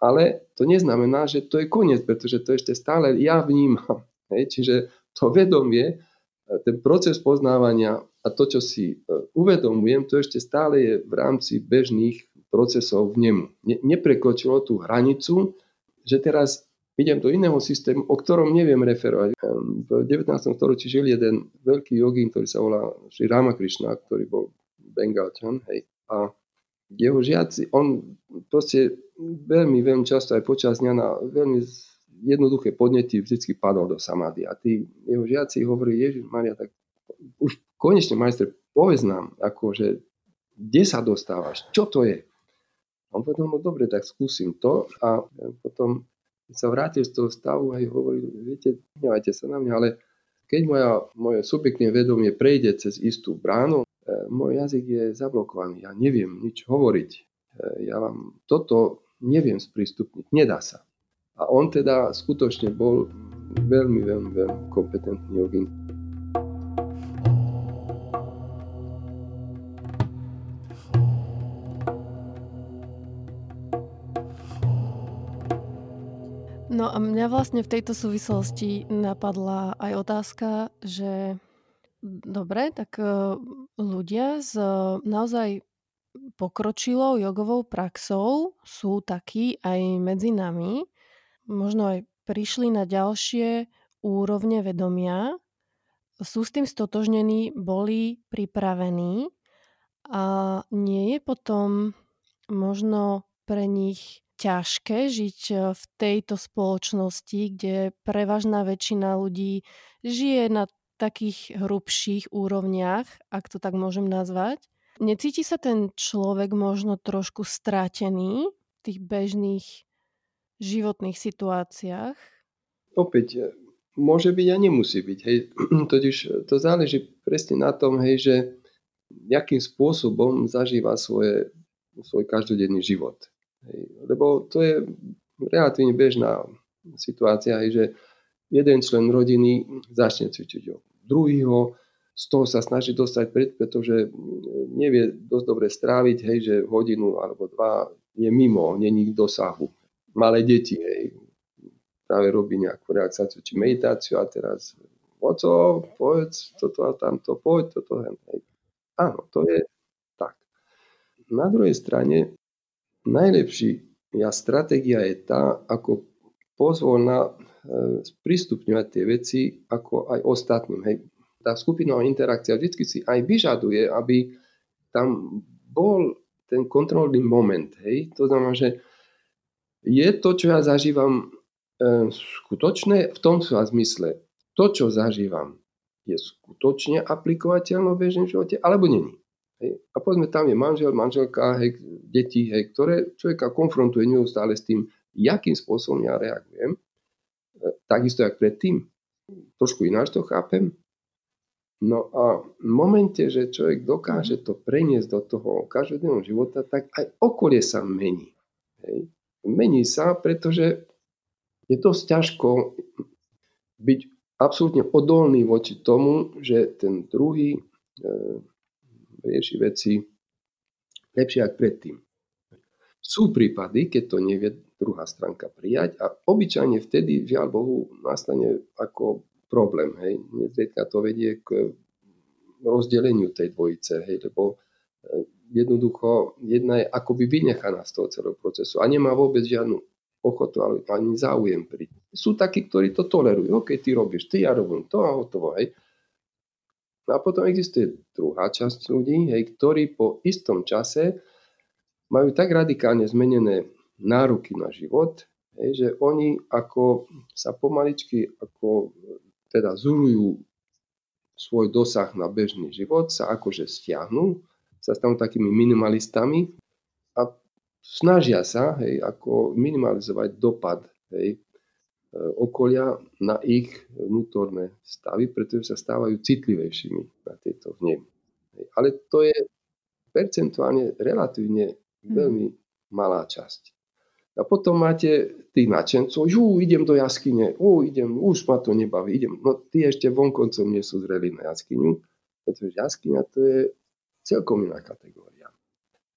Ale to neznamená, že to je koniec, pretože to ešte stále ja vnímam. Hej? Čiže to vedomie, ten proces poznávania a to, čo si e, uvedomujem, to ešte stále je v rámci bežných procesov v nemu. Ne, neprekročilo tú hranicu, že teraz idem do iného systému, o ktorom neviem referovať. V 19. storočí žil jeden veľký jogín, ktorý sa volá Sri Ramakrishna, ktorý bol Bengalčan, hej. A jeho žiaci, on proste veľmi, veľmi často aj počas dňa na veľmi jednoduché podnety vždy padol do samády. A tí jeho žiaci hovorí, Ježiš Maria, tak už konečne majster, povedz nám, akože, kde sa dostávaš, čo to je? On povedal, no dobre, tak skúsim to a potom sa vrátil z toho stavu a hovorí, viete, nevajte sa na mňa, ale keď moja, moje subjektné vedomie prejde cez istú bránu, e, môj jazyk je zablokovaný, ja neviem nič hovoriť. E, ja vám toto neviem sprístupniť, nedá sa. A on teda skutočne bol veľmi, veľmi, veľmi kompetentný jogin. No a mňa vlastne v tejto súvislosti napadla aj otázka, že dobre, tak e, ľudia s e, naozaj pokročilou jogovou praxou sú takí aj medzi nami. Možno aj prišli na ďalšie úrovne vedomia, sú s tým stotožnení, boli pripravení a nie je potom možno pre nich ťažké žiť e, v tejto spoločnosti, kde prevažná väčšina ľudí žije na takých hrubších úrovniach, ak to tak môžem nazvať. Necíti sa ten človek možno trošku stratený v tých bežných životných situáciách? Opäť, e, môže byť a nemusí byť. Hej. Totiž to záleží presne na tom, hej, že akým spôsobom zažíva svoje, svoj každodenný život. Hej. Lebo to je relatívne bežná situácia, hej, že jeden člen rodiny začne cvičiť ho. Druhý ho z toho sa snaží dostať pred, pretože nevie dosť dobre stráviť, hej, že hodinu alebo dva je mimo, není dosahu. Malé deti, hej, práve robí nejakú relaxáciu či meditáciu a teraz oco, povedz toto a tamto, poď toto. Hej. Áno, to je tak. Na druhej strane najlepšia stratégia je tá, ako pozvolna e, sprístupňovať tie veci ako aj ostatným. Hej. Tá skupinová interakcia vždy si aj vyžaduje, aby tam bol ten kontrolný moment. Hej. To znamená, že je to, čo ja zažívam e, skutočné v tom svojom zmysle. To, čo zažívam, je skutočne aplikovateľné v bežnom živote, alebo není. Hej. A povedzme, tam je manžel, manželka, hej, deti, hej, ktoré človeka konfrontuje neustále s tým, jakým spôsobom ja reagujem. E, takisto, jak predtým. Trošku ináč to chápem. No a v momente, že človek dokáže to preniesť do toho každodenného života, tak aj okolie sa mení. Hej. Mení sa, pretože je dosť ťažko byť absolútne odolný voči tomu, že ten druhý e, rieši veci lepšie ako predtým. Sú prípady, keď to nevie druhá stránka prijať a obyčajne vtedy, žiaľ Bohu, nastane ako problém. Hej. Nezriedka to vedie k rozdeleniu tej dvojice, hej, lebo e, jednoducho jedna je akoby vynechaná z toho celého procesu a nemá vôbec žiadnu ochotu ani záujem pri. Sú takí, ktorí to tolerujú. OK, ty robíš, ty ja robím to a hotovo. Hej. No a potom existuje druhá časť ľudí, hej, ktorí po istom čase majú tak radikálne zmenené nároky na život, hej, že oni ako sa pomaličky ako teda zužujú svoj dosah na bežný život, sa akože stiahnu, sa stanú takými minimalistami a snažia sa hej, ako minimalizovať dopad hej, E, okolia na ich vnútorné stavy, pretože sa stávajú citlivejšími na tieto vnemy. Ale to je percentuálne relatívne mhm. veľmi malá časť. A potom máte tých nadšencov, jú, idem do jaskyne, ú, idem, už ma to nebaví, idem. No tí ešte vonkoncom nie sú zreli na jaskyňu, pretože jaskyňa to je celkom iná kategória,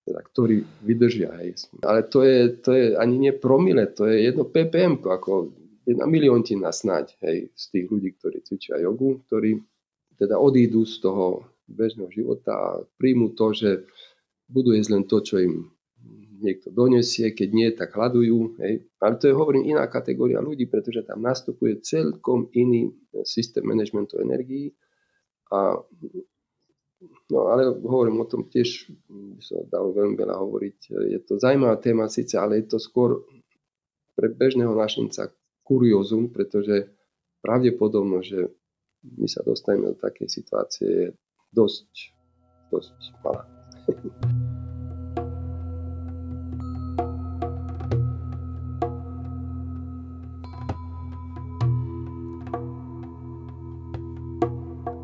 teda, ktorí vydržia. Hej. Ale to je, to je ani nie promile, to je jedno ppm, ako jedna miliontina snáď hej, z tých ľudí, ktorí cvičia jogu, ktorí teda odídu z toho bežného života a príjmu to, že budú jesť len to, čo im niekto donesie, keď nie, tak hľadujú. Hej. Ale to je, hovorím, iná kategória ľudí, pretože tam nastupuje celkom iný systém managementu energií. A, no ale hovorím o tom tiež, by sa dalo veľmi veľa hovoriť. Je to zaujímavá téma síce, ale je to skôr pre bežného našinca kuriozum, pretože pravdepodobno, že my sa dostaneme do takej situácie, je dosť, dosť malá.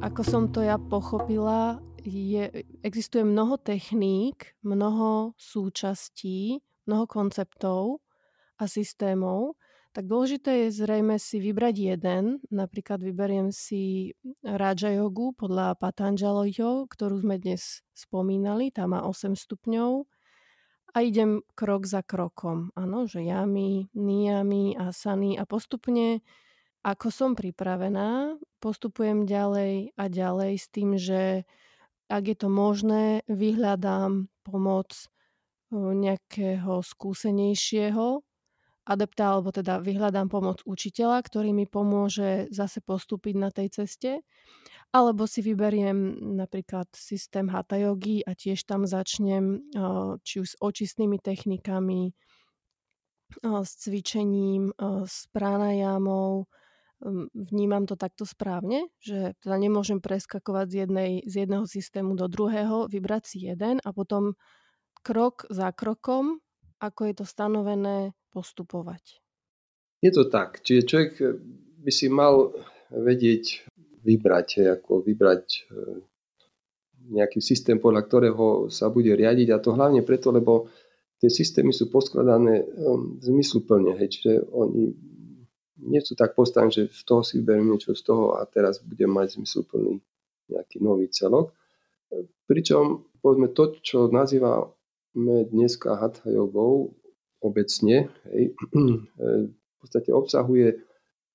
Ako som to ja pochopila, je, existuje mnoho techník, mnoho súčastí, mnoho konceptov a systémov, tak dôležité je zrejme si vybrať jeden. Napríklad vyberiem si Raja jogu podľa Patanjaliho, ktorú sme dnes spomínali, tá má 8 stupňov a idem krok za krokom. Áno, že jami, niyami, asany a postupne ako som pripravená, postupujem ďalej a ďalej s tým, že ak je to možné, vyhľadám pomoc nejakého skúsenejšieho adepta, alebo teda vyhľadám pomoc učiteľa, ktorý mi pomôže zase postúpiť na tej ceste. Alebo si vyberiem napríklad systém Hatha yogi a tiež tam začnem či už s očistnými technikami, s cvičením, s pranajámou, vnímam to takto správne, že teda nemôžem preskakovať z, jednej, z jedného systému do druhého, vybrať si jeden a potom krok za krokom, ako je to stanovené, postupovať. Je to tak. Čiže človek by si mal vedieť vybrať, ako vybrať e, nejaký systém, podľa ktorého sa bude riadiť a to hlavne preto, lebo tie systémy sú poskladané um, zmysluplne, hej, čiže oni nie sú tak postavené, že z toho si vyberiem niečo z toho a teraz budem mať zmysluplný nejaký nový celok. Pričom povedzme to, čo nazývame dneska hatha jogou obecne, hej, v podstate obsahuje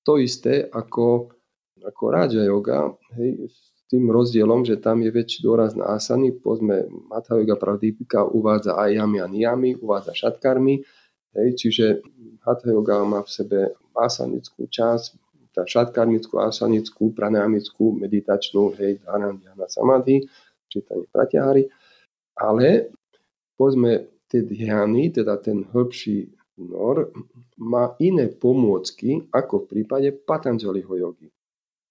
to isté ako, ako Raja yoga, hej, s tým rozdielom, že tam je väčší dôraz na asany, povedzme Hatha yoga pravdipika uvádza aj yami a niyami, uvádza šatkarmi, hej, čiže Hatha yoga má v sebe asanickú časť, tá šatkarmickú, asanickú, pranamickú, meditačnú, hej, dhana, dhyana, samadhi, čítanie pratyahary. Ale povedzme, tie dhyany, teda ten hĺbší nor, má iné pomôcky ako v prípade Patanjaliho jogy.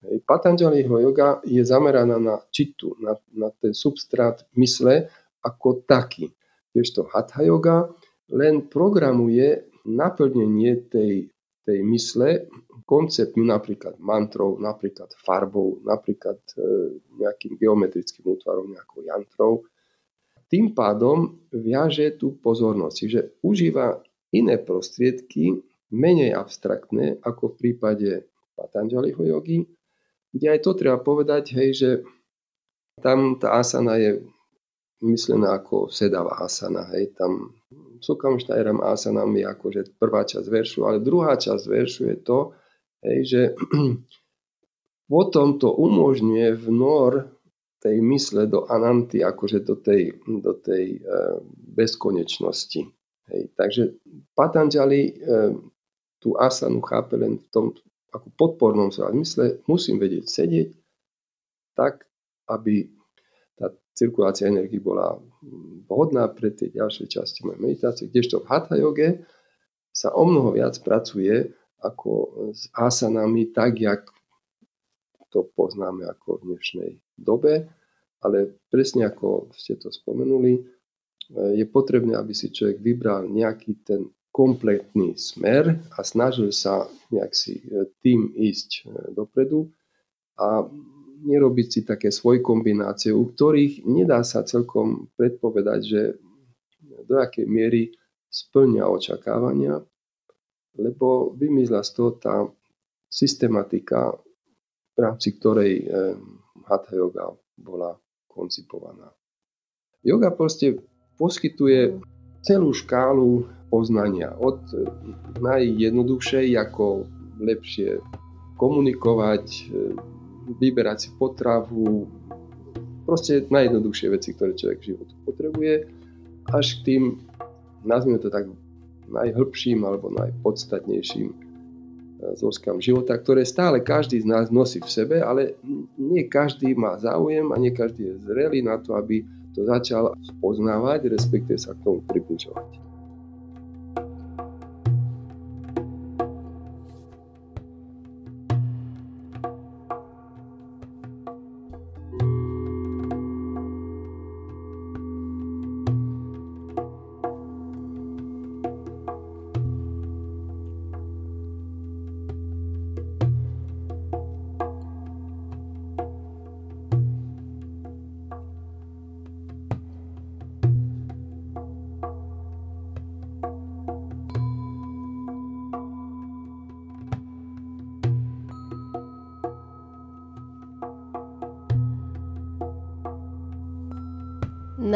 Hej, Patanjaliho yoga je zameraná na čitu, na, na ten substrát mysle ako taký. Kdežto Hatha yoga len programuje naplnenie tej tej mysle konceptmi napríklad mantrov, napríklad farbou, napríklad e, nejakým geometrickým útvarom, nejakou jantrou. Tým pádom viaže tú pozornosť, čiže užíva iné prostriedky, menej abstraktné ako v prípade Patanjaliho jogy, kde aj to treba povedať, hej, že tam tá asana je myslená ako sedavá asana, hej, tam Sukam Štajram Asanam je akože prvá časť veršu, ale druhá časť veršu je to, hej, že potom to umožňuje vnor tej mysle do ananty, akože do tej, do tej e, bezkonečnosti. Hej. Takže Patanjali e, tú asanu chápe len v tom ako podpornom zmysle, musím vedieť sedieť tak, aby cirkulácia energii bola vhodná pre tie ďalšie časti mojej meditácie, kdežto v Hatha yoge sa o mnoho viac pracuje ako s asanami, tak jak to poznáme ako v dnešnej dobe, ale presne ako ste to spomenuli, je potrebné, aby si človek vybral nejaký ten kompletný smer a snažil sa nejak si tým ísť dopredu a nerobiť si také svoj kombinácie, u ktorých nedá sa celkom predpovedať, že do akej miery splňa očakávania, lebo vymizla z toho tá systematika, v rámci ktorej eh, Hatha yoga bola koncipovaná. Yoga proste poskytuje celú škálu poznania. Od najjednoduchšej, ako lepšie komunikovať, eh, vyberať si potravu, proste najjednoduchšie veci, ktoré človek v životu potrebuje, až k tým nazvime to tak najhlbším alebo najpodstatnejším e, zložkám života, ktoré stále každý z nás nosí v sebe, ale nie každý má záujem a nie každý je zrelý na to, aby to začal spoznávať, respektíve sa k tomu približovať.